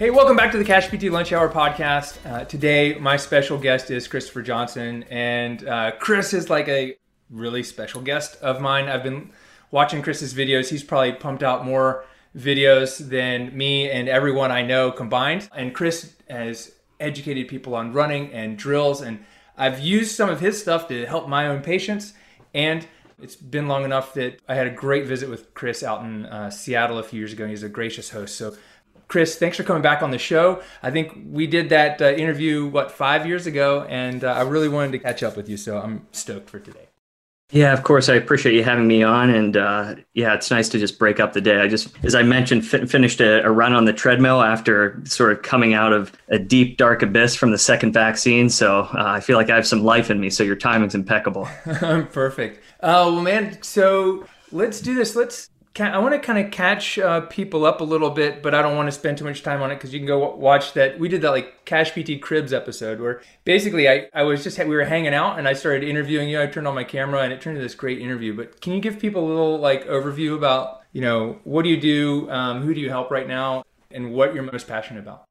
Hey, welcome back to the Cash PT Lunch Hour podcast. Uh, today, my special guest is Christopher Johnson, and uh, Chris is like a really special guest of mine. I've been watching Chris's videos. He's probably pumped out more videos than me and everyone I know combined. And Chris has educated people on running and drills, and I've used some of his stuff to help my own patients. And it's been long enough that I had a great visit with Chris out in uh, Seattle a few years ago, and he's a gracious host. So Chris, thanks for coming back on the show. I think we did that uh, interview, what, five years ago, and uh, I really wanted to catch up with you, so I'm stoked for today. Yeah, of course. I appreciate you having me on. And uh, yeah, it's nice to just break up the day. I just, as I mentioned, fi- finished a, a, run on the treadmill after sort of coming out of a deep, dark abyss from the second vaccine. So uh, I feel like I have some life in me. So your timing's impeccable. Perfect. Uh, well, man, so let's do this. Let's I want to kind of catch uh, people up a little bit, but I don't want to spend too much time on it because you can go watch that. We did that like Cash PT Cribs episode where basically I, I was just, we were hanging out and I started interviewing you. I turned on my camera and it turned into this great interview. But can you give people a little like overview about, you know, what do you do? Um, who do you help right now? And what you're most passionate about?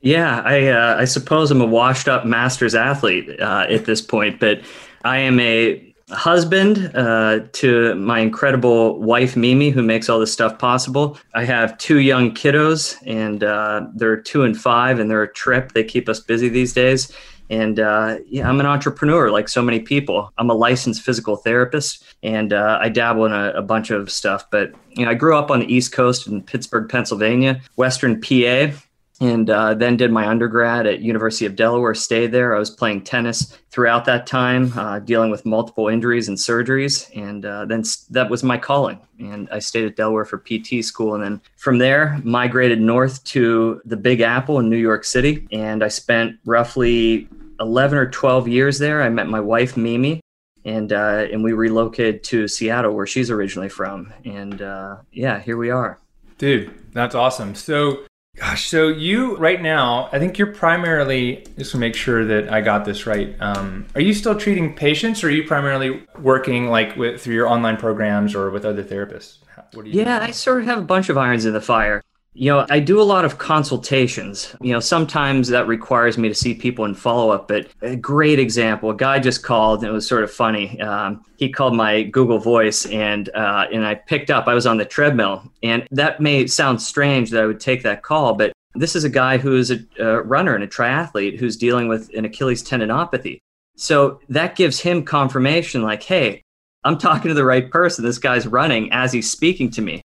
Yeah, I, uh, I suppose I'm a washed up masters athlete uh, at this point, but I am a husband uh, to my incredible wife Mimi, who makes all this stuff possible. I have two young kiddos, and uh, they're two and five, and they're a trip. They keep us busy these days. And uh, yeah, I'm an entrepreneur like so many people. I'm a licensed physical therapist, and uh, I dabble in a, a, bunch of stuff. But you know, I grew up on the East Coast in Pittsburgh, Pennsylvania, Western PA, and uh, then did my undergrad at University of Delaware. Stayed there. I was playing tennis throughout that time, uh, dealing with multiple injuries and surgeries, and uh, then that was my calling. And I stayed at Delaware for PT school, and then from there migrated north to the Big Apple in New York City, and I spent roughly 11 or 12 years there. I met my wife Mimi, and uh, and we relocated to Seattle, where she's originally from. And uh, yeah, here we are. Dude, that's awesome. So Gosh, so you right now, I think you're primarily just to make sure that I got this right. Um, are you still treating patients, or are you primarily working like with through your online programs or with other therapists? Yeah, I sort of have a bunch of irons in the fire. You know, I do a lot of consultations. You know, sometimes that requires me to see people in follow up. But a great example, a guy just called and it was sort of funny. Um, he called my Google Voice and uh, and I picked up. I was on the treadmill, and that may sound strange that I would take that call, but this is a guy who is a, a runner and a triathlete who's dealing with an Achilles tendinopathy. So that gives him confirmation, like, hey, I'm talking to the right person. This guy's running as he's speaking to me.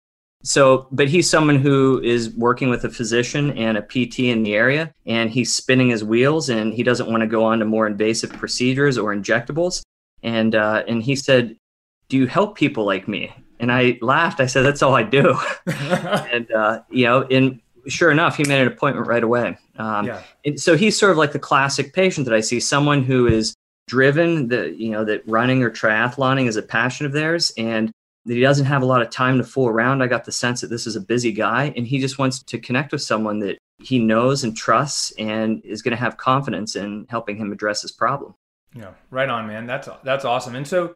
So, but he's someone who is working with a physician and a PT in the area, and he's spinning his wheels, and he doesn't want to go on to more invasive procedures or injectables. And uh, and he said, "Do you help people like me?" And I laughed. I said, "That's all I do." and uh, you know, and sure enough, he made an appointment right away. Um, yeah. And so he's sort of like the classic patient that I see, someone who is driven, that you know, that running or triathloning is a passion of theirs, and that he doesn't have a lot of time to fool around. I got the sense that this is a busy guy and he just wants to connect with someone that he knows and trusts and is going to have confidence in helping him address his problem. Yeah, right on, man. That's that's awesome. And so,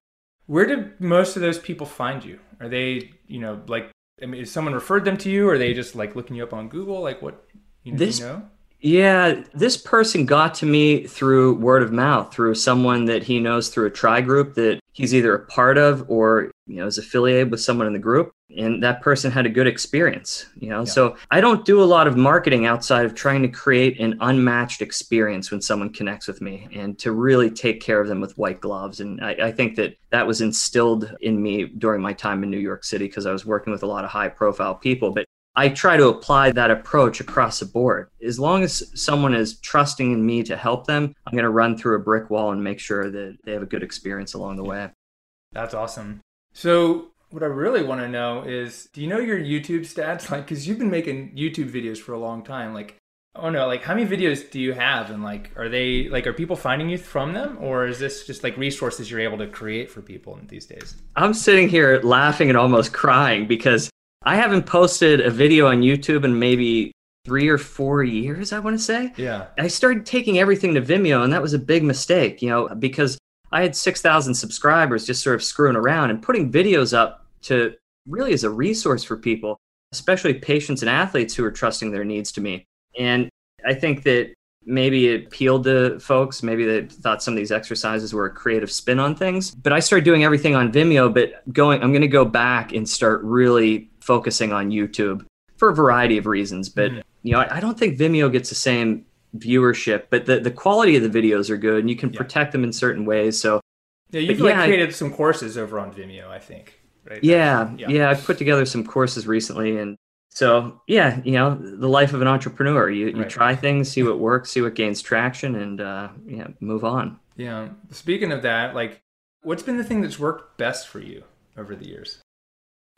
where did most of those people find you? Are they, you know, like, I mean, is someone referred them to you, or are they just like looking you up on Google? Like, what you know? This, you know? Yeah, this person got to me through word of mouth, through someone that he knows through a tri group that he's either a part of or you know is affiliated with someone in the group and that person had a good experience you know yeah. so i don't do a lot of marketing outside of trying to create an unmatched experience when someone connects with me and to really take care of them with white gloves and i, I think that that was instilled in me during my time in new york city because i was working with a lot of high profile people but I try to apply that approach across the board. As long as someone is trusting in me to help them, I'm going to run through a brick wall and make sure that they have a good experience along the way. That's awesome. So, what I really want to know is do you know your YouTube stats? Like, because you've been making YouTube videos for a long time. Like, Oh no, like how many videos do you have and like are they like are people finding you from them or is this just like resources you're able to create for people these days? I'm sitting here laughing and almost crying because I haven't posted a video on YouTube in maybe three or four years, I want to say. Yeah. I started taking everything to Vimeo, and that was a big mistake, you know, because I had 6,000 subscribers just sort of screwing around and putting videos up to really as a resource for people, especially patients and athletes who are trusting their needs to me. And I think that maybe it appealed to folks. Maybe they thought some of these exercises were a creative spin on things. But I started doing everything on Vimeo, but going, I'm going to go back and start really focusing on YouTube for a variety of reasons. But, mm. you know, I, I, don't think Vimeo gets the same viewership, but the, the quality of the videos are good and you can yeah. protect them in certain ways. So, yeah, you've like yeah, created some courses over on Vimeo, I think. Right? Yeah, yeah, yeah. I put together some courses recently and so yeah, you know, the life of an entrepreneur. You you right. try things, see what works, see what gains traction, and uh, yeah, move on. Yeah. Speaking of that, like, what's been the thing that's worked best for you over the years?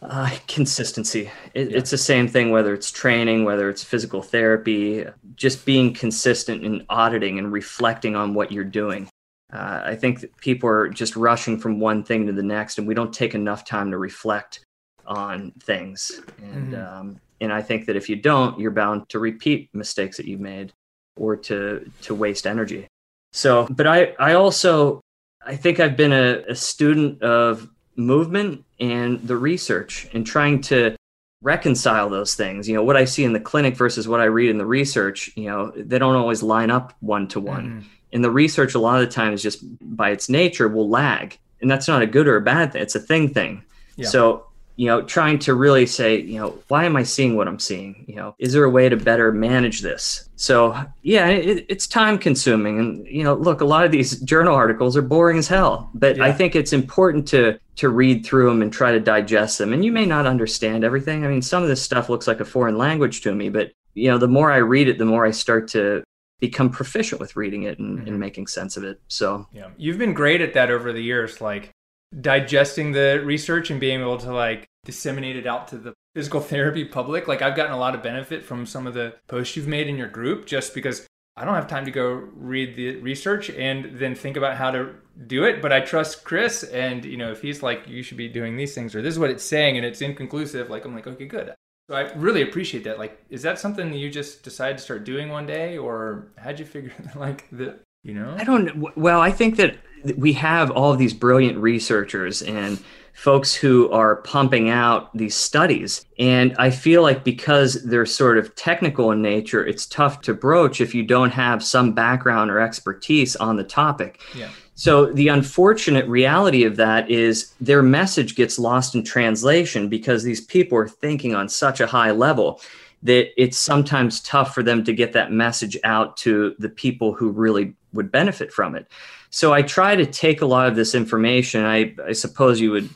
Uh, consistency. It, yeah. It's the same thing whether it's training, whether it's physical therapy, just being consistent in auditing and reflecting on what you're doing. Uh, I think that people are just rushing from one thing to the next, and we don't take enough time to reflect on things. And mm-hmm. um, and I think that if you don't, you're bound to repeat mistakes that you've made or to to waste energy. So, but I I also I think I've been a, a student of movement and the research and trying to reconcile those things. You know, what I see in the clinic versus what I read in the research, you know, they don't always line up one to one. And the research, a lot of the times, just by its nature, will lag. And that's not a good or a bad thing. It's a thing thing. Yeah. So you know, trying to really say, you know, why am I seeing what I'm seeing? You know, is there a way to better manage this? So, yeah, it, it's time consuming. And, you know, look, a lot of these journal articles are boring as hell, but yeah. I think it's important to, to read through them and try to digest them. And you may not understand everything. I mean, some of this stuff looks like a foreign language to me, but, you know, the more I read it, the more I start to become proficient with reading it and, mm-hmm. and making sense of it. So, yeah, you've been great at that over the years. Like, digesting the research and being able to like disseminate it out to the physical therapy public. Like I've gotten a lot of benefit from some of the posts you've made in your group just because I don't have time to go read the research and then think about how to do it. But I trust Chris and you know, if he's like, you should be doing these things or this is what it's saying and it's inconclusive, like I'm like, okay, good. So I really appreciate that. Like, is that something that you just decided to start doing one day or how'd you figure like the you know? I don't well, I think that we have all of these brilliant researchers and folks who are pumping out these studies. And I feel like because they're sort of technical in nature, it's tough to broach if you don't have some background or expertise on the topic. Yeah. So the unfortunate reality of that is their message gets lost in translation because these people are thinking on such a high level that it's sometimes tough for them to get that message out to the people who really would benefit from it. So I try to take a lot of this information. I, I suppose you would,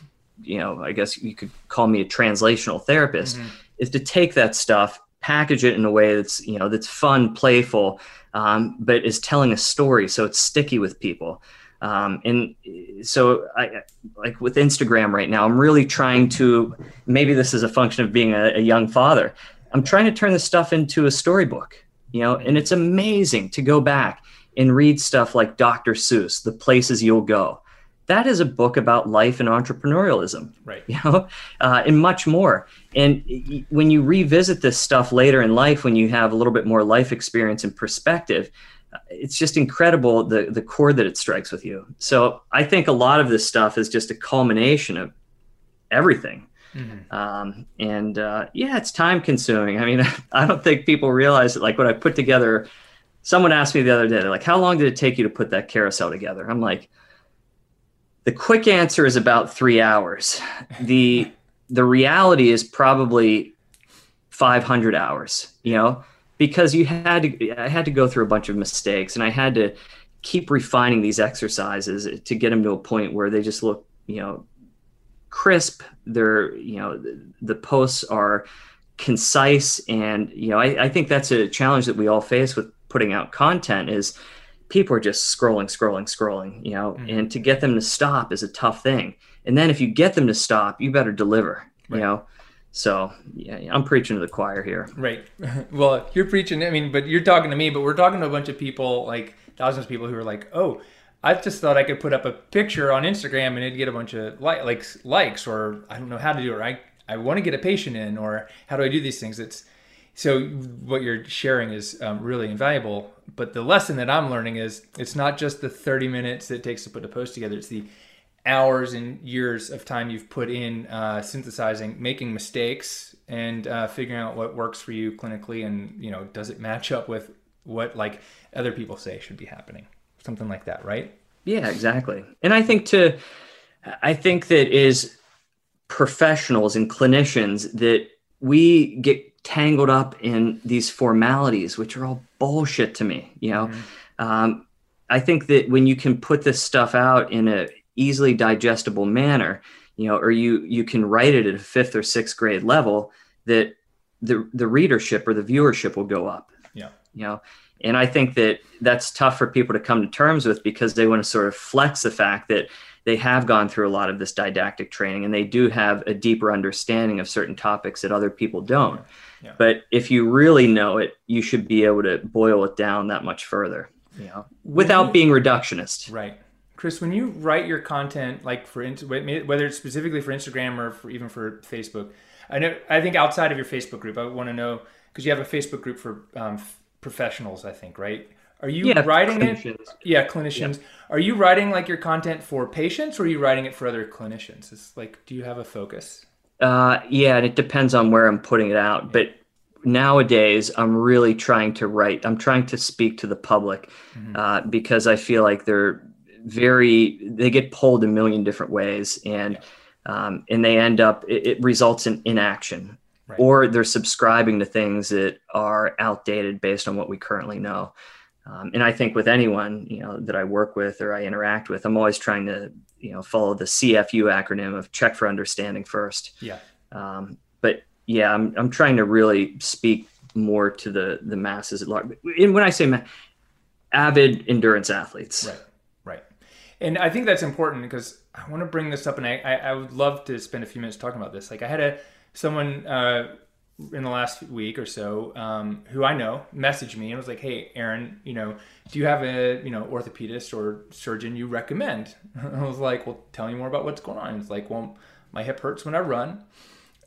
you know, I guess you could call me a translational therapist, mm-hmm. is to take that stuff, package it in a way that's, you know, that's fun, playful, um, but is telling a story. So it's sticky with people. Um, and so I like with Instagram right now, I'm really trying to, maybe this is a function of being a, a young father. I'm trying to turn this stuff into a storybook, you know, and it's amazing to go back and read stuff like Dr. Seuss, The Places You'll Go. That is a book about life and entrepreneurialism, right? You know, uh, and much more. And when you revisit this stuff later in life, when you have a little bit more life experience and perspective, uh, it's just incredible the the chord that it strikes with you. So I think a lot of this stuff is just a culmination of everything. Mm-hmm. Um, and uh, yeah, it's time consuming. I mean, I don't think people realize that. Like when I put together someone asked me the other day, like, how long did it take you to put that carousel together? I'm like, the quick answer is about three hours. The the reality is probably 500 hours, you know, because you had to, I had to go through a bunch of mistakes and I had to keep refining these exercises to get them to a point where they just look, you know, crisp. They're, you know, the, the posts are concise. And, you know, I, I think that's a challenge that we all face with putting out content is people are just scrolling, scrolling, scrolling, you know, mm-hmm. and to get them to stop is a tough thing. And then if you get them to stop, you better deliver, right. you know. So yeah, I'm preaching to the choir here. Right. Well, you're preaching. I mean, but you're talking to me. But we're talking to a bunch of people, like thousands of people, who are like, "Oh, I just thought I could put up a picture on Instagram and it'd get a bunch of li- likes, likes, or I don't know how to do it. I I want to get a patient in, or how do I do these things? It's so what you're sharing is um, really invaluable. But the lesson that I'm learning is it's not just the 30 minutes it takes to put a post together. It's the hours and years of time you've put in uh, synthesizing, making mistakes, and uh, figuring out what works for you clinically, and you know, does it match up with what like other people say should be happening, something like that, right? Yeah, exactly. And I think to, I think that is professionals and clinicians that we get tangled up in these formalities, which are all bullshit to me. You know, mm-hmm. um, I think that when you can put this stuff out in a easily digestible manner, you know, or you you can write it at a fifth or sixth grade level, that the the readership or the viewership will go up. Yeah. You know, and I think that that's tough for people to come to terms with because they want to sort of flex the fact that they have gone through a lot of this didactic training and they do have a deeper understanding of certain topics that other people don't. Yeah. But if you really know it, you should be able to boil it down that much further, you know, without being reductionist. Right. Chris, when you write your content, like for whether it's specifically for Instagram or for even for Facebook, I know I think outside of your Facebook group, I want to know because you have a Facebook group for um, professionals, I think, right? Are you yeah, writing clinicians. it? Yeah, clinicians. Yeah. Are you writing like your content for patients, or are you writing it for other clinicians? It's like, do you have a focus? Uh, yeah, and it depends on where I'm putting it out, but nowadays i'm really trying to write i'm trying to speak to the public mm-hmm. uh, because i feel like they're very they get pulled a million different ways and um, and they end up it, it results in inaction right. or they're subscribing to things that are outdated based on what we currently know um, and i think with anyone you know that i work with or i interact with i'm always trying to you know follow the cfu acronym of check for understanding first. Yeah. Um, but yeah I'm, I'm trying to really speak more to the the masses at large. And when i say ma- avid endurance athletes. Right right, and I think that's important because I want to bring this up, and I, I, I, would love to spend a few minutes talking about this. Like I had a someone uh, in the last week or so um, who I know messaged me and was like, "Hey, Aaron, you know, do you have a you know orthopedist or surgeon you recommend?" I was like, "Well, tell me more about what's going on." It's like, "Well, my hip hurts when I run.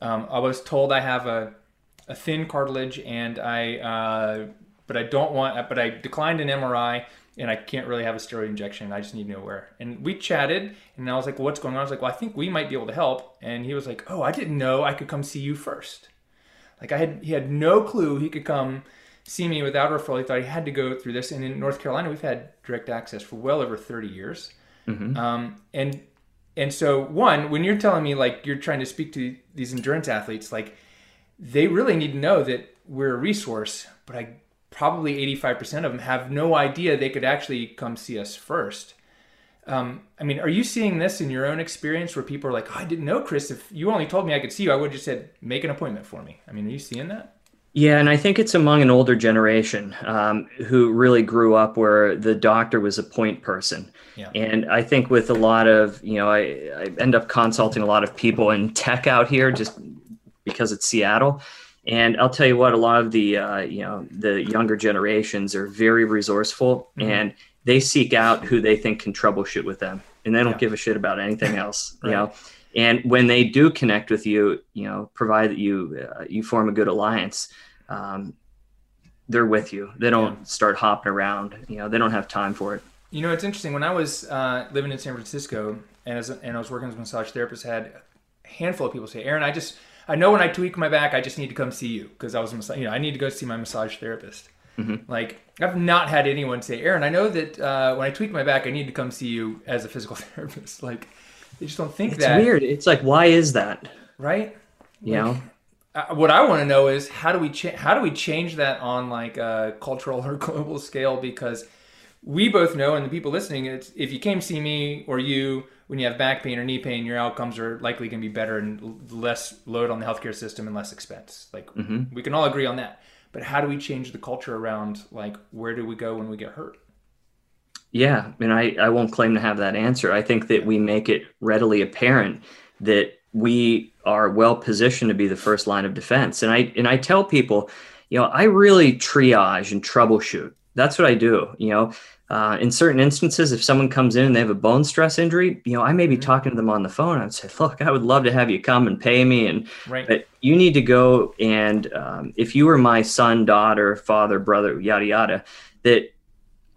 Um, I was told I have a a thin cartilage, and I uh, but I don't want, but I declined an MRI." and I can't really have a steroid injection. I just need to know where. And we chatted, and I was like, well, what's going on? I was like, well, I think we might be able to help. And he was like, oh, I didn't know I could come see you first. Like I had, he had no clue he could come see me without referral. He thought he had to go through this. And in North Carolina, we've had direct access for well over 30 years. Mm-hmm. Um, and and so one, when you're telling me like you're trying to speak to these endurance athletes, like they really need to know that we're a resource. But I probably 85% of them have no idea they could actually come see us first. Um, I mean, are you seeing this in your own experience where people are like, oh, I didn't know, Chris, if you only told me I could see you, I would have just said, make an appointment for me. I mean, are you seeing that? Yeah, and I think it's among an older generation um, who really grew up where the doctor was a point person. Yeah. And I think with a lot of, you know, I, I end up consulting a lot of people in tech out here just because it's Seattle. And I'll tell you what, a lot of the uh, you know the younger generations are very resourceful, mm-hmm. and they seek out who they think can troubleshoot with them, and they don't yeah. give a shit about anything else. right. You know, and when they do connect with you, you know, provide that you uh, you form a good alliance, um, they're with you. They don't yeah. start hopping around. You know, they don't have time for it. You know, it's interesting. When I was uh, living in San Francisco and as and I was working as a massage therapist, I had a handful of people say, "Aaron, I just I know when I tweak my back, I just need to come see you because I was, a massage. you know, I need to go see my massage therapist. Mm-hmm. Like I've not had anyone say, Aaron, I know that uh, when I tweak my back, I need to come see you as a physical therapist. Like they just don't think it's that. It's weird. It's like, why is that? Right. You like, know. Uh, what I want to know is how do we cha- how do we change that on like a cultural or global scale? Because we both know, and the people listening, it's if you came see me or you when you have back pain or knee pain, your outcomes are likely going to be better and less load on the healthcare system and less expense. Like mm-hmm. we can all agree on that. But how do we change the culture around like where do we go when we get hurt? Yeah, and I, I won't claim to have that answer. I think that we make it readily apparent that we are well positioned to be the first line of defense. And I and I tell people, you know, I really triage and troubleshoot. That's what I do. You know, uh, in certain instances, if someone comes in and they have a bone stress injury, you know, I may be mm-hmm. talking to them on the phone. I'd say, "Look, I would love to have you come and pay me, and right. but you need to go and um, if you were my son, daughter, father, brother, yada yada, that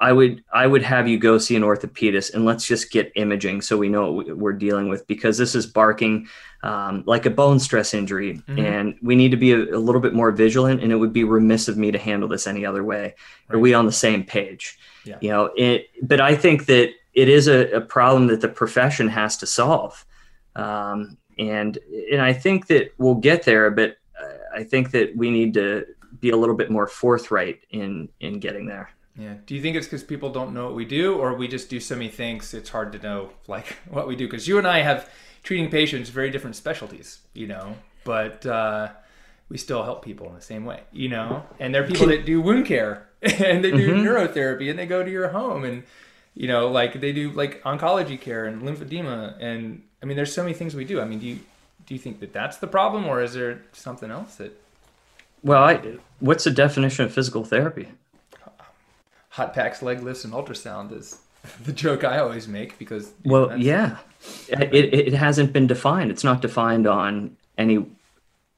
I would I would have you go see an orthopedist and let's just get imaging so we know what we're dealing with because this is barking um, like a bone stress injury mm-hmm. and we need to be a, a, little bit more vigilant and it would be remiss of me to handle this any other way. Right. Are we on the same page? Yeah. You know, it. But I think that it is a, a problem that the profession has to solve, um, and and I think that we'll get there. But I think that we need to be a little bit more forthright in in getting there. Yeah. Do you think it's because people don't know what we do, or we just do so many things it's hard to know like what we do? Because you and I have treating patients very different specialties, you know, but uh, we still help people in the same way, you know. And there are people that do wound care and they do mm-hmm. neurotherapy and they go to your home and you know like they do like oncology care and lymphedema and I mean there's so many things we do. I mean, do you do you think that that's the problem, or is there something else that? Well, I, what's the definition of physical therapy? Hot packs, leg lifts, and ultrasound is the joke I always make because. Well, know, yeah, it, it hasn't been defined. It's not defined on any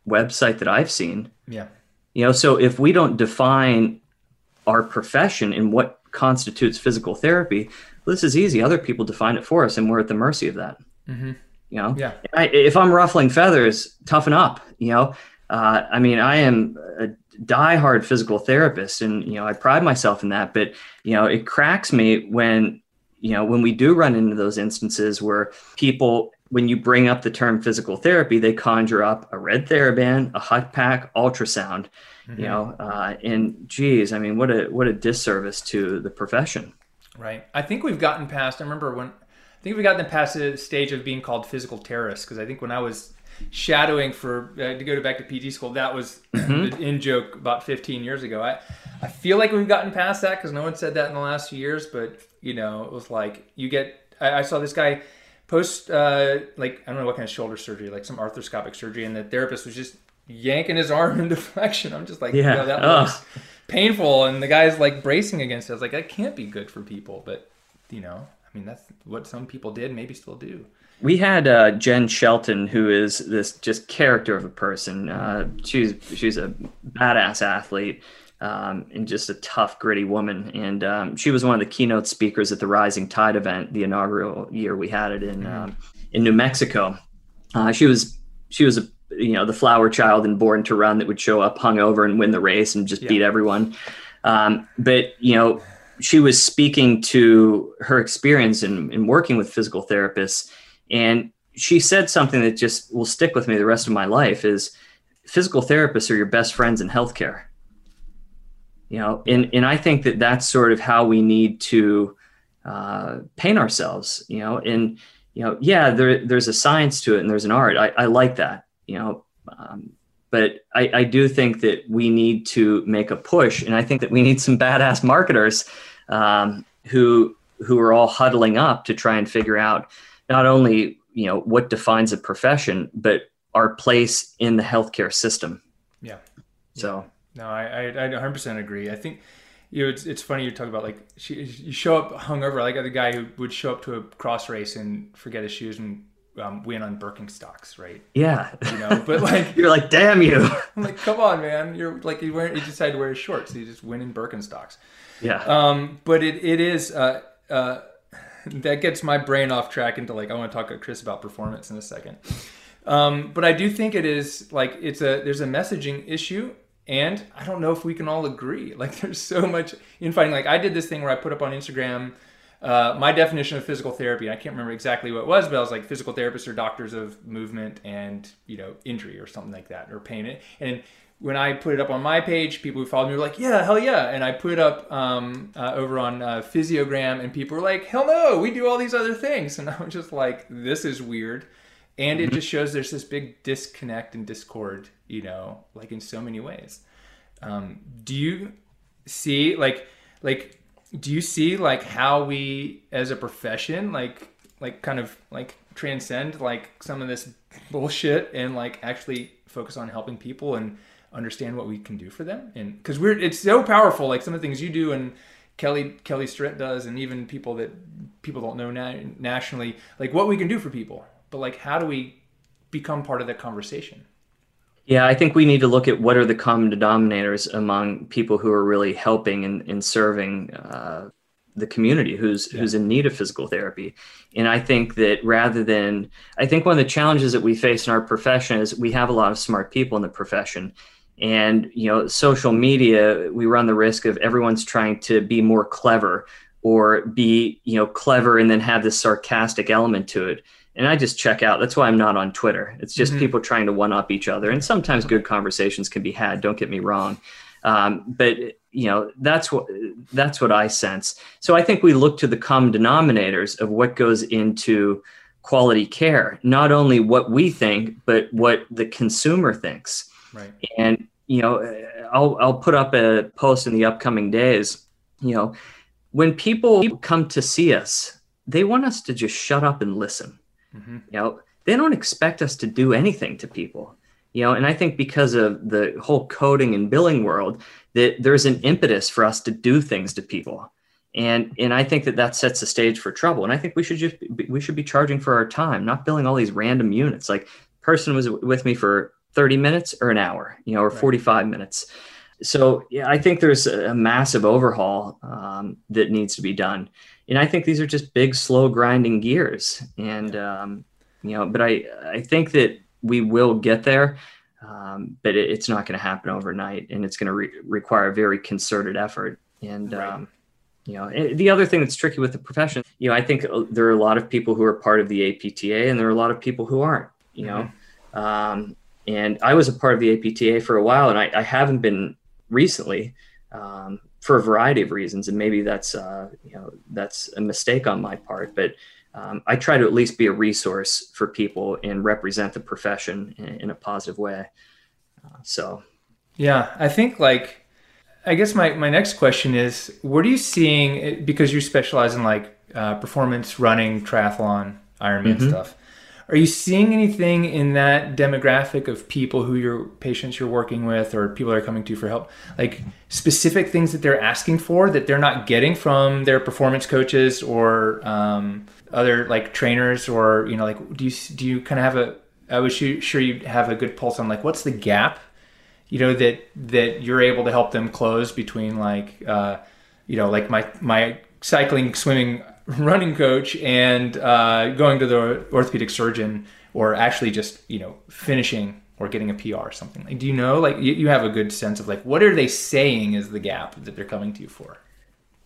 website that I've seen. Yeah. You know, so if we don't define our profession and what constitutes physical therapy, well, this is easy. Other people define it for us, and we're at the mercy of that. Mm-hmm. You know, yeah. I, if I'm ruffling feathers, toughen up. You know, uh, I mean, I am a diehard physical therapist, and you know, I pride myself in that. But you know, it cracks me when you know when we do run into those instances where people when you bring up the term physical therapy, they conjure up a red TheraBand, a hot pack, ultrasound, mm-hmm. you know, uh, and geez, I mean, what a what a disservice to the profession. Right. I think we've gotten past. I remember when I think we have gotten past the stage of being called physical terrorists because I think when I was shadowing for uh, to go back to PT school. That was mm-hmm. the in joke about 15 years ago. I I feel like we've gotten past that because no one said that in the last few years. But you know, it was like you get. I, I saw this guy post uh, like I don't know what kind of shoulder surgery, like some arthroscopic surgery, and the therapist was just yanking his arm into flexion. I'm just like, yeah, that looks painful, and the guy's like bracing against it. I was like, that can't be good for people, but you know, I mean, that's what some people did, maybe still do we had uh, Jenn Shelton, who is this just character of a person. Uh, she's she's a badass athlete um, and just a tough, gritty woman. And um, she was one of the keynote speakers at the Rising Tide event, the inaugural year we had it in mm-hmm. um, in New Mexico. Uh, she was she was a you know the flower child and born to run that would show up hungover and win the race and just yeah. beat everyone. Um, but you know she was speaking to her experience in, in working with physical therapists and she said something that just will stick with me the rest of my life is physical therapists are your best friends in healthcare. You know, and, and I think that that's sort of how we need to uh, paint ourselves, you know, and, you know, yeah, there, there's a science to it and there's an art. I, I like that, you know, um, but I, I do think that we need to make a push. And I think that we need some badass marketers um, who, who are all huddling up to try and figure out, not only you know what defines a profession, but our place in the healthcare system. Yeah. So. No, I, I, I 100% agree. I think you know, it's, it's funny you talk about like she, you show up hungover like the guy who would show up to a cross race and forget his shoes and um, win on Birkenstocks, right? Yeah, you know, but like you're like, damn you! I'm like, come on, man! You're like you wear you decided to wear shorts, so you just win in Birkenstocks. Yeah. Um, but it it is uh uh that gets my brain off track into like I want to talk to Chris about performance in a second. Um, but I do think it is like it's a there's a messaging issue, and I don't know if we can all agree. Like there's so much infighting. Like I did this thing where I put up on Instagram uh, my definition of physical therapy. I can't remember exactly what it was, but I was like physical therapists are doctors of movement and you know injury or something like that or pain. And when I put it up on my page, people who followed me were like, "Yeah, hell yeah!" And I put it up um, uh, over on uh, Physiogram, and people were like, "Hell no, we do all these other things." And I was just like, "This is weird," and it mm-hmm. just shows there's this big disconnect and discord, you know, like in so many ways. Um, do you see like like do you see like how we as a profession like like kind of like transcend like some of this bullshit and like actually focus on helping people and understand what we can do for them and because we're it's so powerful like some of the things you do and kelly kelly Starrett does and even people that people don't know na- nationally like what we can do for people but like how do we become part of that conversation yeah, I think we need to look at what are the common denominators among people who are really helping and, and serving uh, the community who's yeah. who's in need of physical therapy. And I think that rather than I think one of the challenges that we face in our profession is we have a lot of smart people in the profession. And you know, social media, we run the risk of everyone's trying to be more clever or be, you know, clever and then have this sarcastic element to it and I just check out. That's why I'm not on Twitter. It's just mm-hmm. people trying to one up each other, and sometimes good conversations can be had. Don't get me wrong, um, but you know that's what that's what I sense. So I think we look to the common denominators of what goes into quality care, not only what we think, but what the consumer thinks. Right. And you know, I'll I'll put up a post in the upcoming days. You know, when people come to see us, they want us to just shut up and listen Mm-hmm. You know, they don't expect us to do anything to people. You know, and I think because of the whole coding and billing world, that there's an impetus for us to do things to people and and i think that that sets the stage for trouble and i think we should just be, we should be charging for our time not billing all these random units like person was with me for 30 minutes or an hour you know or 45 minutes so yeah i think there's a massive overhaul um, that needs to be done and I think these are just big, slow grinding gears. And um, you know, but I I think that we will get there, um, but it, it's not going to happen overnight, and it's going to re- require a very concerted effort. And right. um, you know, the other thing that's tricky with the profession, you know, I think uh, there are a lot of people who are part of the APTA, and there are a lot of people who aren't. You know, mm-hmm. um, and I was a part of the APTA for a while, and I, I haven't been recently. Um, for a variety of reasons, and maybe that's uh, you know that's a mistake on my part, but um, I try to at least be a resource for people and represent the profession in, in a positive way. Uh, so, yeah, I think like I guess my my next question is, what are you seeing because you specialize in like uh, performance running, triathlon, Ironman mm-hmm. stuff? Are you seeing anything in that demographic of people who your patients you're working with or people that are coming to you for help, like specific things that they're asking for that they're not getting from their performance coaches or um, other like trainers or you know like do you do you kind of have a I was sure you have a good pulse on like what's the gap, you know that that you're able to help them close between like uh, you know like my my cycling swimming running coach and uh, going to the orthopedic surgeon or actually just you know finishing or getting a PR or something. Like do you know like you, you have a good sense of like what are they saying is the gap that they're coming to you for?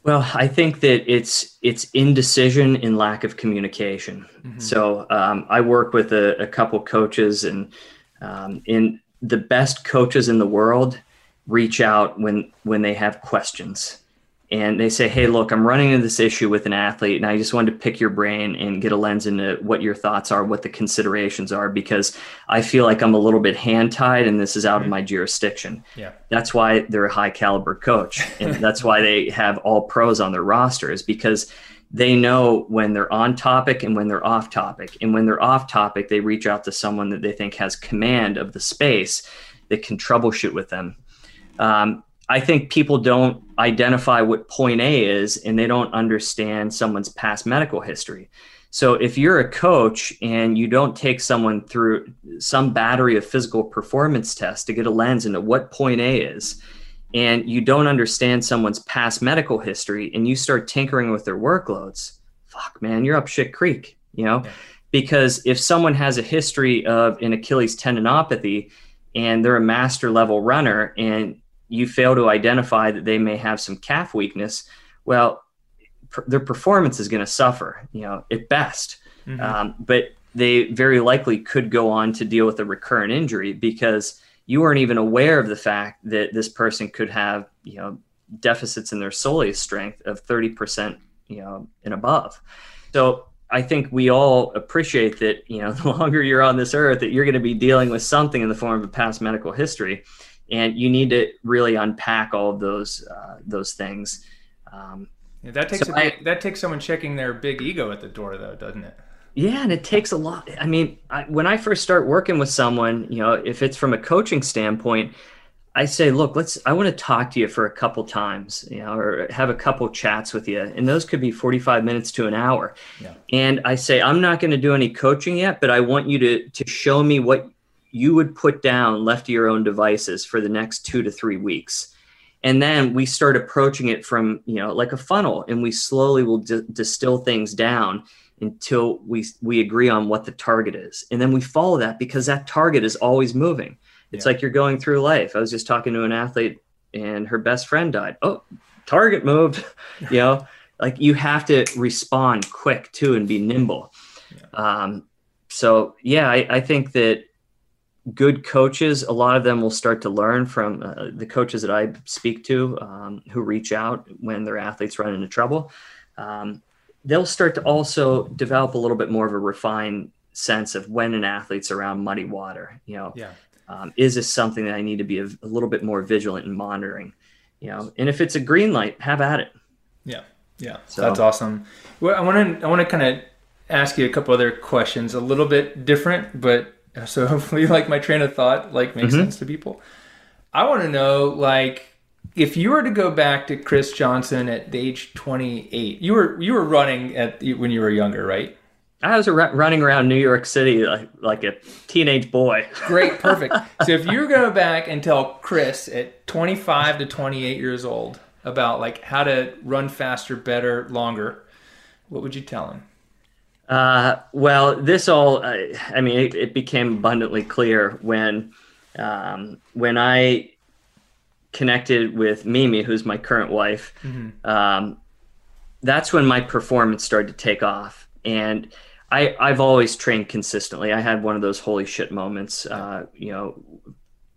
Well I think that it's it's indecision and lack of communication. Mm-hmm. so um, I work with a, a couple coaches and um, in the best coaches in the world reach out when when they have questions and they say, Hey, look, I'm running into this issue with an athlete, and I just wanted to pick your brain and get a lens into what your thoughts are, what the considerations are, because I feel like I'm a little bit hand tied and this is out of mm-hmm. my jurisdiction. Yeah. That's why they're a high caliber coach. And that's why they have all pros on their roster, is because they know when they're on topic and when they're off topic. And when they're off topic, they reach out to someone that they think has command of the space that can troubleshoot with them. Um, I think people don't identify what point A is and they don't understand someone's past medical history. So if you're a coach and you don't take someone through some battery of physical performance tests to get a lens into what point A is, and you don't understand someone's past medical history and you start tinkering with their workloads, fuck man, you're up shit creek, you know? Yeah. Because if someone has a history of an Achilles tendinopathy and they're a master level runner and you fail to identify that they may have some calf weakness, well, per- their performance is going to suffer, you know, at best. Mm-hmm. Um, but they very likely could go on to deal with a recurrent injury because you weren't even aware of the fact that this person could have, you know, deficits in their soleus strength of 30%, you know, and above. So I think we all appreciate that, you know, the longer you're on this earth, that you're going to be dealing with something in the form of a past medical history and you need to really unpack all of those uh, those things. Um, yeah, that takes so I, that takes someone checking their big ego at the door, though, doesn't it? Yeah, and it takes a lot. I mean, I, when I first start working with someone, you know, if it's from a coaching standpoint, I say, look, let's. I want to talk to you for a couple times, you know, or have a couple chats with you, and those could be forty-five minutes to an hour. Yeah. And I say, I'm not going to do any coaching yet, but I want you to to show me what you would put down left to your own devices for the next two to three weeks. And then we start approaching it from you know like a funnel and we slowly will d- distill things down until we we agree on what the target is. And then we follow that because that target is always moving. It's yeah. like you're going through life. I was just talking to an athlete and her best friend died. Oh target moved. You know like you have to respond quick too and be nimble. Yeah. um, so yeah I, I think that good coaches, a lot of them will start to learn from uh, the coaches that I speak to um, who reach out when their athletes run into trouble. Um, they'll start to also develop a little bit more of a refined sense of when an athlete's around muddy water. You know, yeah. um, is this something that I need to be a, a little bit more vigilant in monitoring? You know, and if it's a green light, have at it. Yeah, yeah, so, that's awesome. Well, I want to I want to kind of ask you a couple other questions, a little bit different, but so hopefully like my train of thought like makes mm-hmm. sense to people. I want to know like if you were to go back to chris johnson at age 28 you were you were running at when you were younger right? I was running around new york city like, like a teenage boy. Great perfect. So if you go back and tell chris at 25 to 28 years old about like how to run faster better longer what would you tell him uh, well, this all, uh, I mean, it, it, became abundantly clear when, um, when I connected with Mimi, who's my current wife. Mm-hmm. Um, that's when my performance started to take off. And I, I've always trained consistently. I had one of those holy shit moments, uh, you know,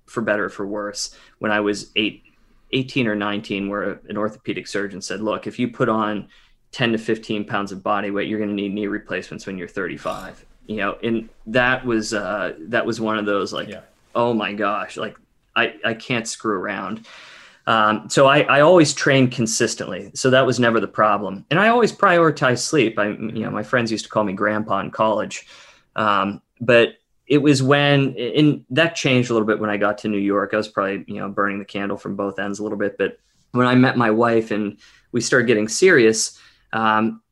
for better or for worse, when I was eight, 18 or 19, where an orthopedic surgeon said, look, if you put on 10 to 15 pounds of body weight, you're going to need knee replacements when you're 35. You know, and that was uh, that was one of those like, yeah. oh my gosh, like I I can't screw around. Um, so I, I always trained consistently. So that was never the problem. And I always prioritize sleep. I, you know, my friends used to call me grandpa in college. Um, but it was when, and that changed a little bit when I got to New York. I was probably, you know, burning the candle from both ends a little bit. But when I met my wife and we started getting serious, um,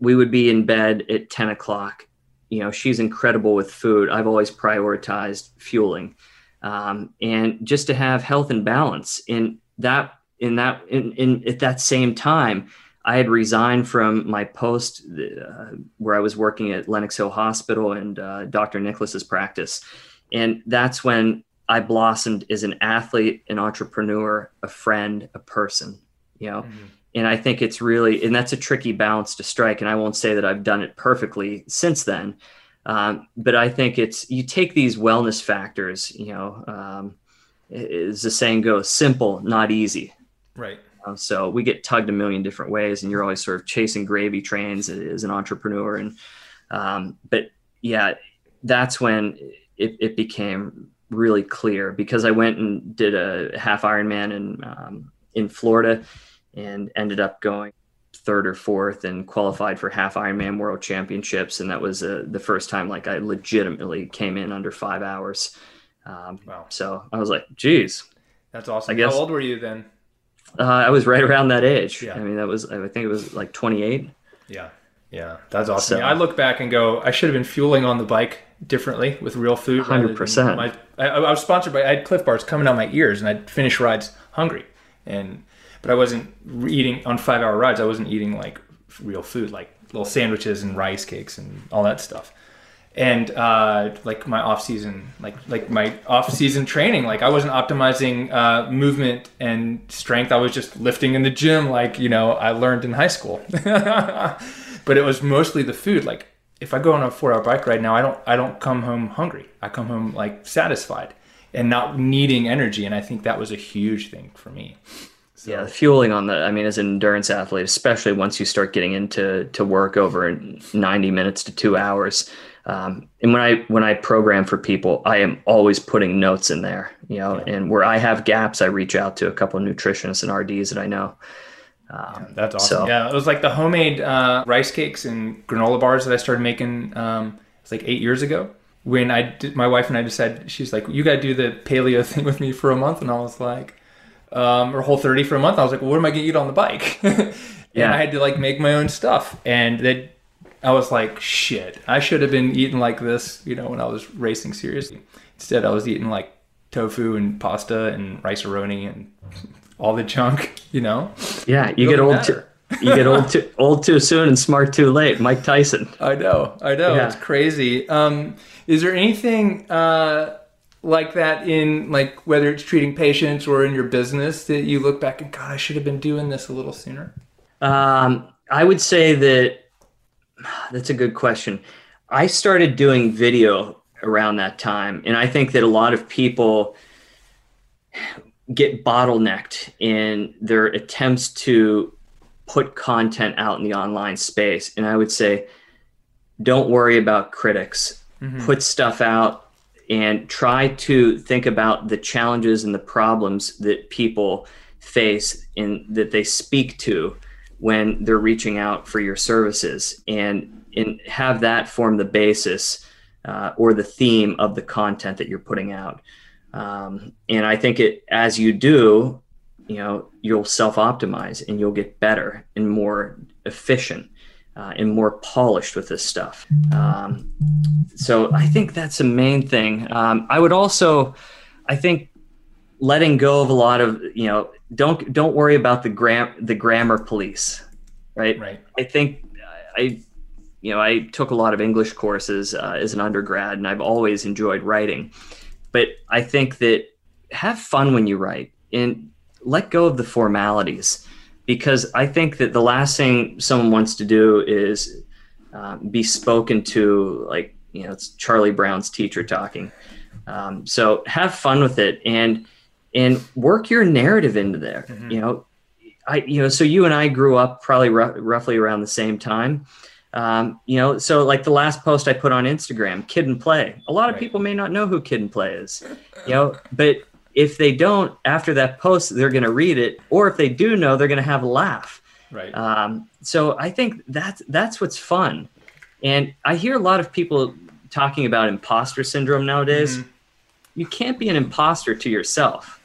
we would be in bed at 10 o'clock. You know, she's incredible with food. I've always prioritized fueling. Um, and just to have health and balance in that, in that, in, in at that same time, I had resigned from my post uh, where I was working at Lenox Hill Hospital and uh, Dr. Nicholas's practice. And that's when I blossomed as an athlete, an entrepreneur, a friend, a person, you know, mm-hmm and I think it's really, and that's a tricky balance to strike. And I won't say that I've done it perfectly since then, um, but I think it's you take these wellness factors. You know, um, as the saying goes, simple, not easy. Right. Uh, so we get tugged a million different ways, and you're always sort of chasing gravy trains as an entrepreneur. And um, but yeah, that's when it, it became really clear because I went and did a half Ironman in um, in Florida and ended up going third or fourth and qualified for half Ironman World Championships. And that was uh, the first time like I legitimately came in under five hours. Um, wow. So I was like, geez. That's awesome. I guess, How old were you then? Uh, I was right around that age. Yeah. I mean, that was, I think it was like 28. Yeah. Yeah. That's awesome. So, yeah, I look back and go, I should have been fueling on the bike differently with real food. 100%. My, I, I was sponsored by, I had Clif Bars coming out my ears and I'd finish rides hungry. And but I wasn't eating on five hour rides. I wasn't eating like real food, like little sandwiches and rice cakes and all that stuff. And uh, like my off season, like like my off season training, like I wasn't optimizing uh, movement and strength. I was just lifting in the gym, like you know I learned in high school. but it was mostly the food. Like if I go on a four hour bike ride now, I don't I don't come home hungry. I come home like satisfied and not needing energy. And I think that was a huge thing for me. So. Yeah, fueling on the. I mean, as an endurance athlete, especially once you start getting into to work over ninety minutes to two hours, um, and when I when I program for people, I am always putting notes in there. You know, yeah. and where I have gaps, I reach out to a couple of nutritionists and RDs that I know. Um, yeah, that's awesome. So, yeah, it was like the homemade uh, rice cakes and granola bars that I started making. Um, it's like eight years ago when I did, my wife and I decided she's like, you got to do the paleo thing with me for a month, and I was like, um, or whole 30 for a month. I was like, well, what am I gonna eat on the bike? yeah, I had to like make my own stuff, and that I was like, shit, I should have been eating like this, you know, when I was racing seriously. Instead, I was eating like tofu and pasta and rice and all the junk, you know. Yeah, you get old. Too, you get old too old too soon and smart too late. Mike Tyson. I know, I know. Yeah. It's crazy. Um, is there anything uh, like that in like whether it's treating patients or in your business that you look back and God, I should have been doing this a little sooner? Um, I would say that that's a good question. I started doing video around that time, and I think that a lot of people get bottlenecked in their attempts to put content out in the online space. And I would say, don't worry about critics mm-hmm. put stuff out and try to think about the challenges and the problems that people face and that they speak to when they're reaching out for your services and, and have that form the basis uh, or the theme of the content that you're putting out. Um, and i think it as you do you know you'll self-optimize and you'll get better and more efficient uh, and more polished with this stuff. Um, so I think that's the main thing. Um, I would also, I think, letting go of a lot of you know don't don't worry about the gram the grammar police, right? Right. I think I. You know, I took a lot of English courses uh, as an undergrad, and I've always enjoyed writing. But I think that have fun when you write and let go of the formalities because I think that the last thing someone wants to do is uh, be spoken to like you know it's Charlie Brown's teacher talking. Um, so have fun with it and and work your narrative into there. Mm-hmm. You know, I you know so you and I grew up probably r- roughly around the same time. Um, you know, so like the last post I put on Instagram, Kid and Play. A lot of right. people may not know who Kid and Play is. You know, but if they don't after that post they're going to read it or if they do know they're going to have a laugh. Right. Um, so i think that's that's what's fun. And i hear a lot of people talking about imposter syndrome nowadays. Mm-hmm. you can't be an imposter to yourself.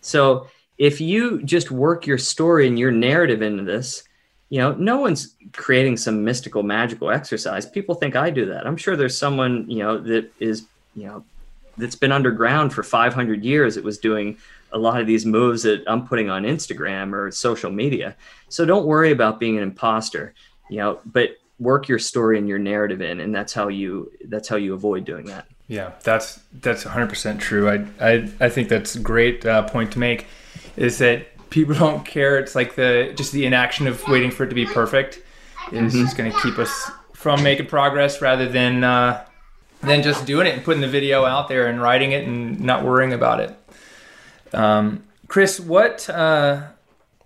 So if you just work your story and your narrative into this you know no one's creating some mystical magical exercise. People think i do that. I'm sure there's someone you know that is you know that's been underground for 500 years. It was doing a lot of these moves that I'm putting on Instagram or social media. So don't worry about being an imposter, you know, but work your story and your narrative in, and that's how you that's how you avoid doing that. Yeah, that's that's 100% true. I I, I think that's a great uh, point to make. Is that people don't care. It's like the just the inaction of waiting for it to be perfect is mm-hmm. just going to keep us from making progress rather than uh, than just doing it and putting the video out there and writing it and not worrying about it. Um, Chris, what? Uh,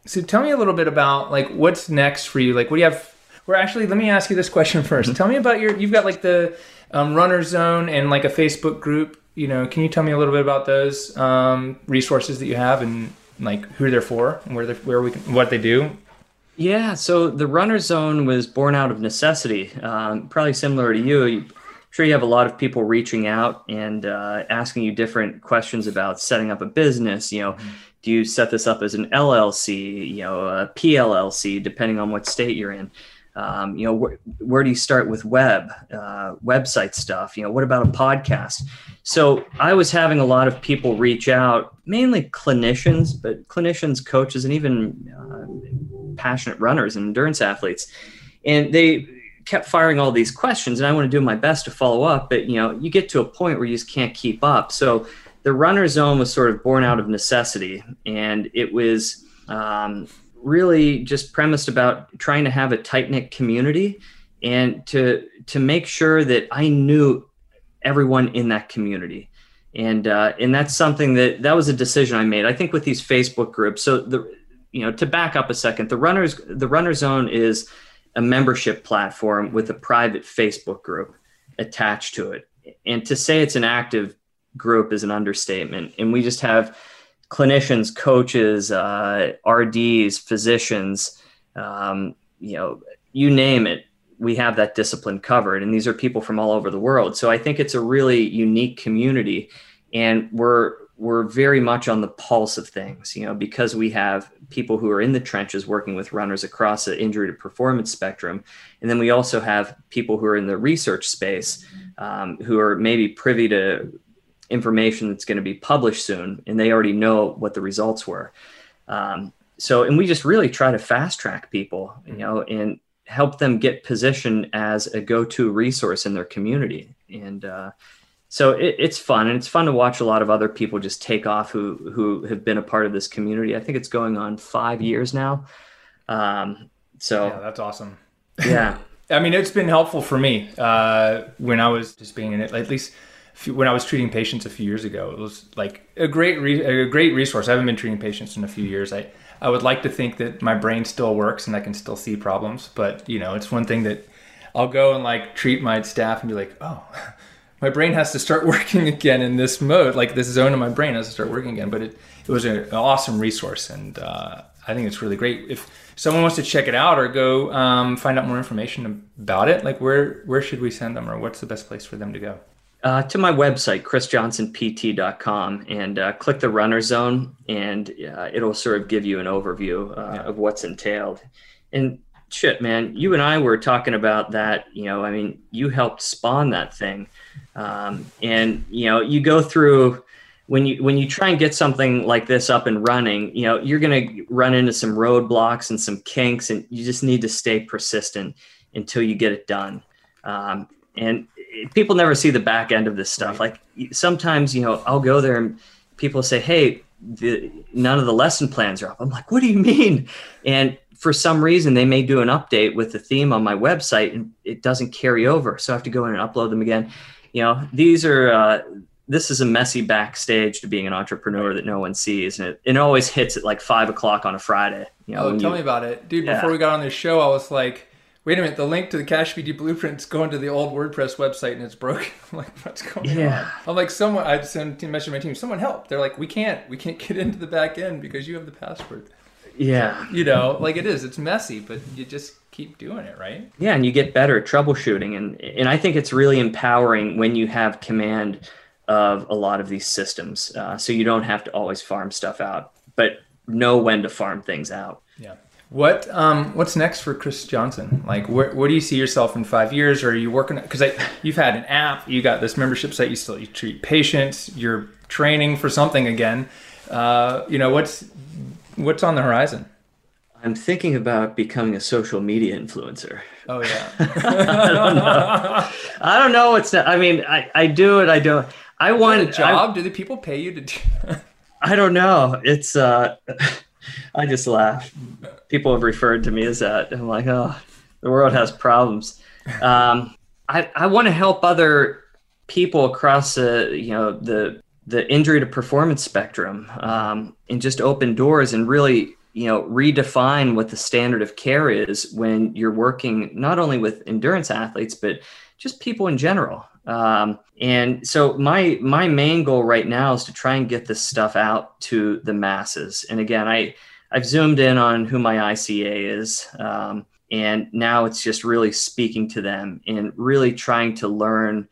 so tell me a little bit about like what's next for you. Like, what do you have? Well, actually, let me ask you this question 1st mm-hmm. Tell me about your. You've got like the um, runner zone and like a Facebook group. You know, can you tell me a little bit about those um, resources that you have and like who they're for and where they where we can, what they do? Yeah, so the runner zone was born out of necessity. Um, probably similar to you sure you have a lot of people reaching out and uh, asking you different questions about setting up a business. You know, mm-hmm. do you set this up as an LLC, you know, a PLLC, depending on what state you're in? Um, you know, wh- where do you start with web, uh, website stuff? You know, what about a podcast? So I was having a lot of people reach out, mainly clinicians, but clinicians, coaches, and even uh, passionate runners and endurance athletes. And they kept firing all these questions and I want to do my best to follow up, but you know, you get to a point where you just can't keep up. So the runner zone was sort of born out of necessity and it was um, really just premised about trying to have a tight knit community and to to make sure that I knew everyone in that community. And uh, and that's something that that was a decision I made. I think with these Facebook groups. So the you know to back up a second, the runners the runner zone is a membership platform with a private Facebook group attached to it. And to say it's an active group is an understatement. And we just have clinicians, coaches, uh, RDs, physicians, um, you know, you name it, we have that discipline covered. And these are people from all over the world. So I think it's a really unique community. And we're we're very much on the pulse of things, you know, because we have people who are in the trenches working with runners across the injury to performance spectrum. And then we also have people who are in the research space um, who are maybe privy to information that's going to be published soon and they already know what the results were. Um, so, and we just really try to fast track people, you know, and help them get positioned as a go to resource in their community. And, uh, so it, it's fun and it's fun to watch a lot of other people just take off who who have been a part of this community. I think it's going on five years now. Um, so yeah, that's awesome. Yeah, I mean it's been helpful for me uh, when I was just being in it. At least when I was treating patients a few years ago, it was like a great re- a great resource. I haven't been treating patients in a few years. I I would like to think that my brain still works and I can still see problems, but you know it's one thing that I'll go and like treat my staff and be like, oh my brain has to start working again in this mode. Like this zone of my brain has to start working again. But it, it was an awesome resource, and uh, I think it's really great. If someone wants to check it out or go um, find out more information about it, like where where should we send them, or what's the best place for them to go? Uh, to my website, chrisjohnsonpt.com, and uh, click the runner zone, and uh, it'll sort of give you an overview uh, yeah. of what's entailed. And shit, man, you and I were talking about that. You know, I mean, you helped spawn that thing. Um, and you know, you go through when you when you try and get something like this up and running, you know, you're going to run into some roadblocks and some kinks, and you just need to stay persistent until you get it done. Um, and people never see the back end of this stuff. Like sometimes, you know, I'll go there and people say, "Hey, the, none of the lesson plans are up." I'm like, "What do you mean?" And for some reason, they may do an update with the theme on my website, and it doesn't carry over, so I have to go in and upload them again you know, these are uh, this is a messy backstage to being an entrepreneur that no one sees, and it, it always hits at like five o'clock on a Friday. You know, oh, tell you, me about it, dude. Yeah. Before we got on this show, I was like, wait a minute, the link to the Cash PT blueprint's going to the old WordPress website and it's broken. I'm like, what's going yeah. on? I'm like, someone. I sent a message to my team. Someone help. They're like, we can't, we can't get into the back end because you have the password. Yeah. You know, like it is. It's messy, but you just keep doing it, right? Yeah, and you get better at troubleshooting, and and I think it's really empowering when you have command of a lot of these systems, uh, so you don't have to always farm stuff out, but know when to farm things out. Yeah. What um what's next for Chris Johnson? Like where, where do you see yourself in five years? Or are you working because I you've had an app, you got this membership site, you still you treat patients, you're training for something again. Uh, you know what's what's on the horizon? I'm thinking about becoming a social media influencer. Oh yeah. I don't know. I don't know what's. I mean, I, I do it. I don't. I want a job. I, do the people pay you to do? I don't know. It's. uh I just laugh. People have referred to me as that. I'm like, oh, the world has problems. Um, I I want to help other people across the you know the the injury to performance spectrum um, and just open doors and really you know redefine what the standard of care is when you're working not only with endurance athletes but just people in general. Um, and so my my main goal right now is to try and get this stuff out to the masses. And again i i've zoomed in on who my ica is um, and now it's just really speaking to them and really trying to learn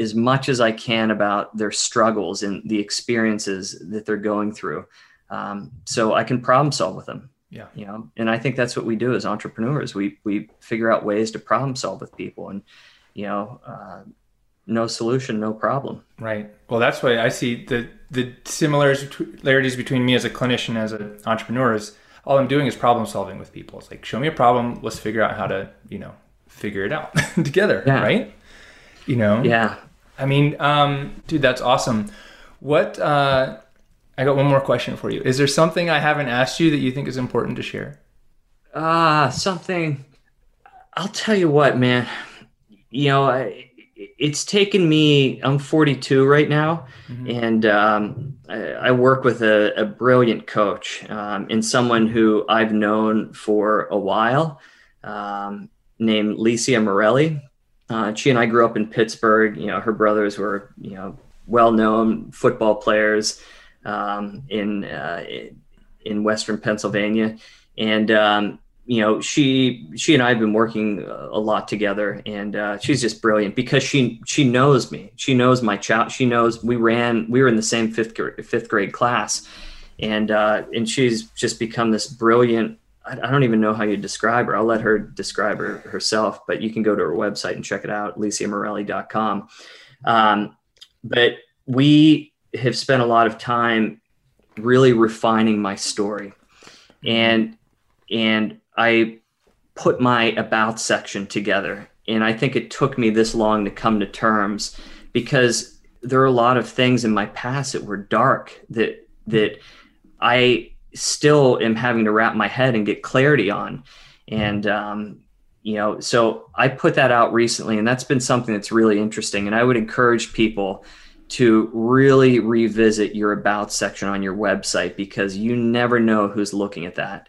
as much as i can about their struggles and the experiences that they're going through um, so I can problem solve with them. Yeah. You know, and I think that's what we do as entrepreneurs. We we figure out ways to problem solve with people, and you know, uh, no solution, no problem. Right. Well, that's why I see the the similarities between me as a clinician as an entrepreneur is all I'm doing is problem solving with people. It's like show me a problem, let's figure out how to you know figure it out together. Yeah. Right. You know. Yeah. I mean, um, dude, that's awesome. What uh, I got one more question for you. Is there something I haven't asked you that you think is important to share? Ah, uh, something. I'll tell you what, man. You know, I, it's taken me. I'm 42 right now, mm-hmm. and um, I, I, work with a, a brilliant coach um, and someone who I've known for a while, um, named Licia Morelli. Uh, she and I grew up in Pittsburgh. You know, her brothers were you know well-known football players. um, in uh, in Western Pennsylvania, and um, you know she she and I have been working a lot together, and uh, she's just brilliant because she she knows me. She knows my child. She knows we ran. We were in the same fifth grade, fifth grade class, and uh, and she's just become this brilliant. I, don't even know how you describe her. I'll let her describe her herself, but you can go to her website and check it out, LiciaMorelli.com. Um, but we have spent a lot of time really refining my story and and i put my about section together and i think it took me this long to come to terms because there are a lot of things in my past that were dark that that i still am having to wrap my head and get clarity on. And um, you know so i put that out recently and that's been something that's really interesting. And i would encourage people to really revisit your about section on your website because you never know who's looking at that.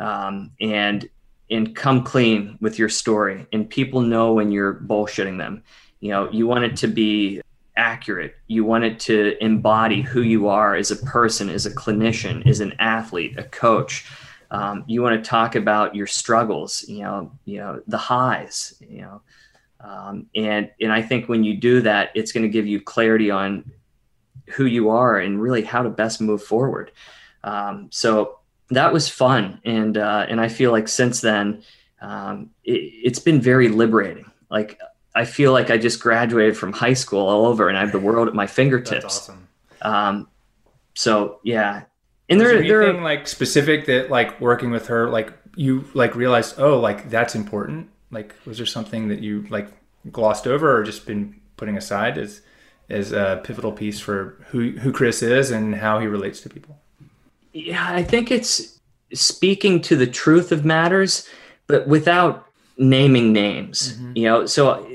Um, and and come clean with your story and people know when you're bullshitting them. You know you want it to be accurate you want it to embody who you are as a person as a clinician as an athlete a coach um, you want to talk about your struggles you know you know the highs you know um, and and I think when you do that, it's going to give you clarity on who you are and really how to best move forward. Um, so that was fun, and uh, and I feel like since then, um, it, has been very liberating. Like I feel like I just graduated from high school all over, and I have the world at my fingertips. Awesome. Um, so yeah, and there, there anything like specific that like working with her, like you like realized, oh, like that's important like, was there something that you like glossed over or just been putting aside as as a pivotal piece for who who Chris is and how he relates to people? Yeah, I think it's speaking to the truth of matters, but without naming names. Mm-hmm. You know, so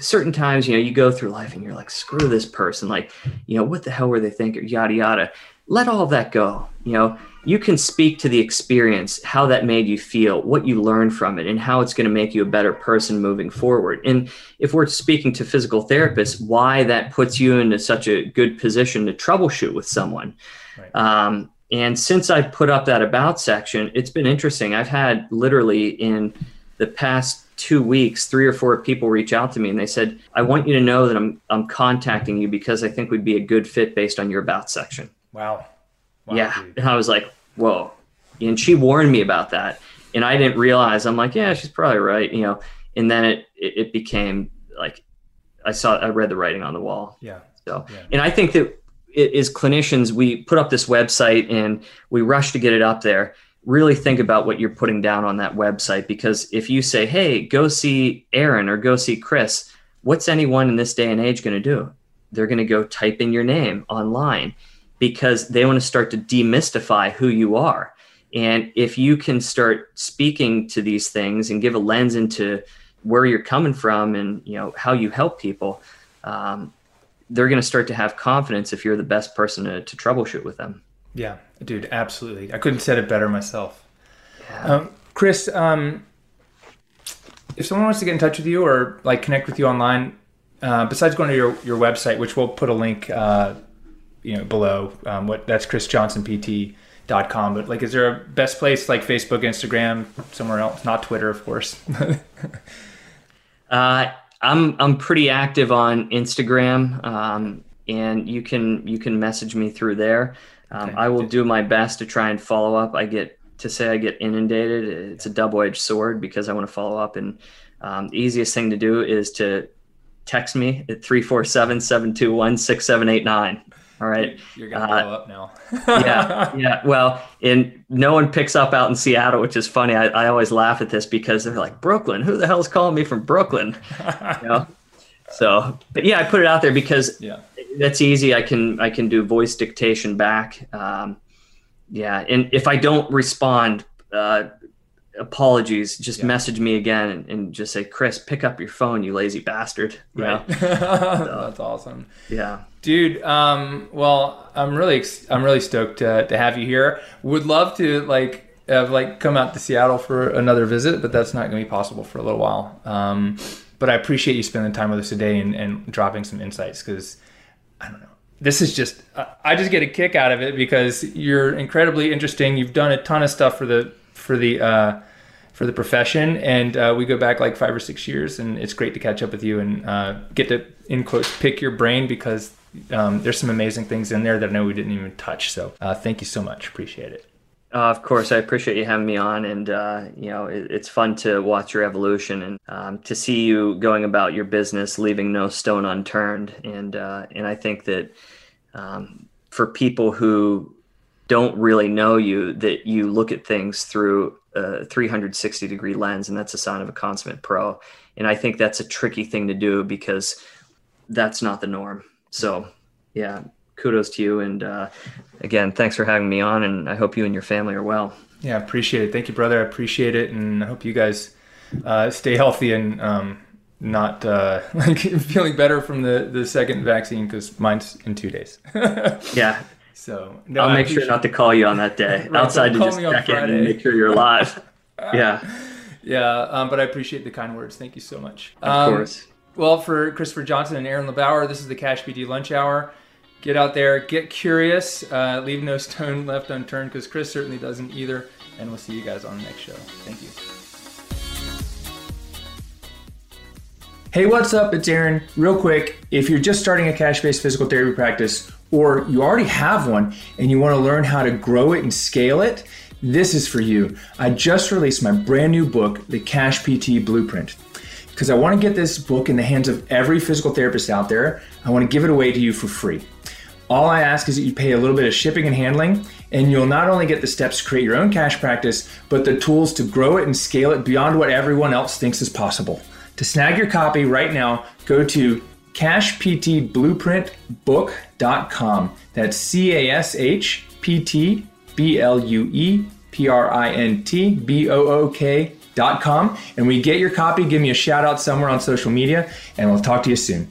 certain times, you know, you go through life and you're like, screw this person. Like, you know, what the hell were they thinking? Yada yada. Let all of that go. You know, you can speak to the experience, how that made you feel, what you learned from it, and how it's going to make you a better person moving forward. And if we're speaking to physical therapists, why that puts you into such a good position to troubleshoot with someone. Right. Um, and since I put up that about section, it's been interesting. I've had literally in the past two weeks, three or four people reach out to me and they said, I want you to know that I'm, I'm contacting you because I think we'd be a good fit based on your about section. Wow. Wow, yeah. Dude. And I was like, whoa. And she warned me about that. And I didn't realize, I'm like, yeah, she's probably right. You know, and then it, it, it became like, I saw, I read the writing on the wall. Yeah. So, yeah. and I think that it, as clinicians, we put up this website and we rush to get it up there. Really think about what you're putting down on that website because if you say, hey, go see Aaron or go see Chris, what's anyone in this day and age going to do? They're going to go type in your name online because they want to start to demystify who you are. And if you can start speaking to these things and give a lens into where you're coming from and you know how you help people, um, they're going to start to have confidence if you're the best person to, to, troubleshoot with them. Yeah, dude, absolutely. I couldn't said it better myself. Yeah. Um, Chris, um, if someone wants to get in touch with you or like connect with you online, uh, besides going to your, your website, which we'll put a link uh, you know below um, what that's chrisjohnsonpt.com but like is there a best place like facebook instagram somewhere else not twitter of course uh, i'm i'm pretty active on instagram um, and you can you can message me through there um, okay. i will do my best to try and follow up i get to say i get inundated it's a double-edged sword because i want to follow up and um, the easiest thing to do is to text me at 347-721-6789 all right. You're gonna blow uh, up now. yeah, yeah. Well, and no one picks up out in Seattle, which is funny. I, I always laugh at this because they're like Brooklyn. Who the hell is calling me from Brooklyn? you know. So, but yeah, I put it out there because yeah. that's easy. I can I can do voice dictation back. Um, yeah, and if I don't respond, uh, apologies. Just yeah. message me again and, and, just say, Chris, pick up your phone, you lazy bastard. You right. so, That's awesome. Yeah. Dude, um, well, I'm really, I'm really stoked to, to have you here. Would love to like have like come out to Seattle for another visit, but that's not going to be possible for a little while. Um, but I appreciate you spending time with us today and, and dropping some insights because I don't know this is just I just get a kick out of it because you're incredibly interesting. You've done a ton of stuff for the for the uh, for the profession, and uh, we go back like five or six years, and it's great to catch up with you and uh, get to in quotes pick your brain because um, there's some amazing things in there that I know we didn't even touch. So uh, thank you so much. Appreciate it. Uh, of course, I appreciate you having me on, and uh, you know it, it's fun to watch your evolution and um, to see you going about your business, leaving no stone unturned. And uh, and I think that um, for people who don't really know you, that you look at things through a 360 degree lens, and that's a sign of a consummate pro. And I think that's a tricky thing to do because that's not the norm. So, yeah, kudos to you. And uh, again, thanks for having me on. And I hope you and your family are well. Yeah, appreciate it. Thank you, brother. I appreciate it. And I hope you guys uh, stay healthy and um, not uh, like feeling better from the, the second vaccine because mine's in two days. yeah. So no, I'll make sure not to call you on that day. right, Outside to just check in and make sure you're alive. yeah. Yeah. Um, but I appreciate the kind words. Thank you so much. Of um, course. Well, for Christopher Johnson and Aaron LeBauer, this is the Cash PT Lunch Hour get out there, get curious, uh, leave no stone left unturned because Chris certainly doesn't either. And we'll see you guys on the next show. Thank you. Hey, what's up? It's Aaron. Real quick, if you're just starting a cash based physical therapy practice or you already have one and you want to learn how to grow it and scale it, this is for you. I just released my brand new book, The Cash PT Blueprint because I want to get this book in the hands of every physical therapist out there. I want to give it away to you for free. All I ask is that you pay a little bit of shipping and handling, and you'll not only get the steps to create your own cash practice, but the tools to grow it and scale it beyond what everyone else thinks is possible. To snag your copy right now, go to cashptblueprintbook.com. That's C A S H P T B L U E P R I N T B O O K dot com. And we get your copy, give me a shout out somewhere on social media, and we'll talk to you soon.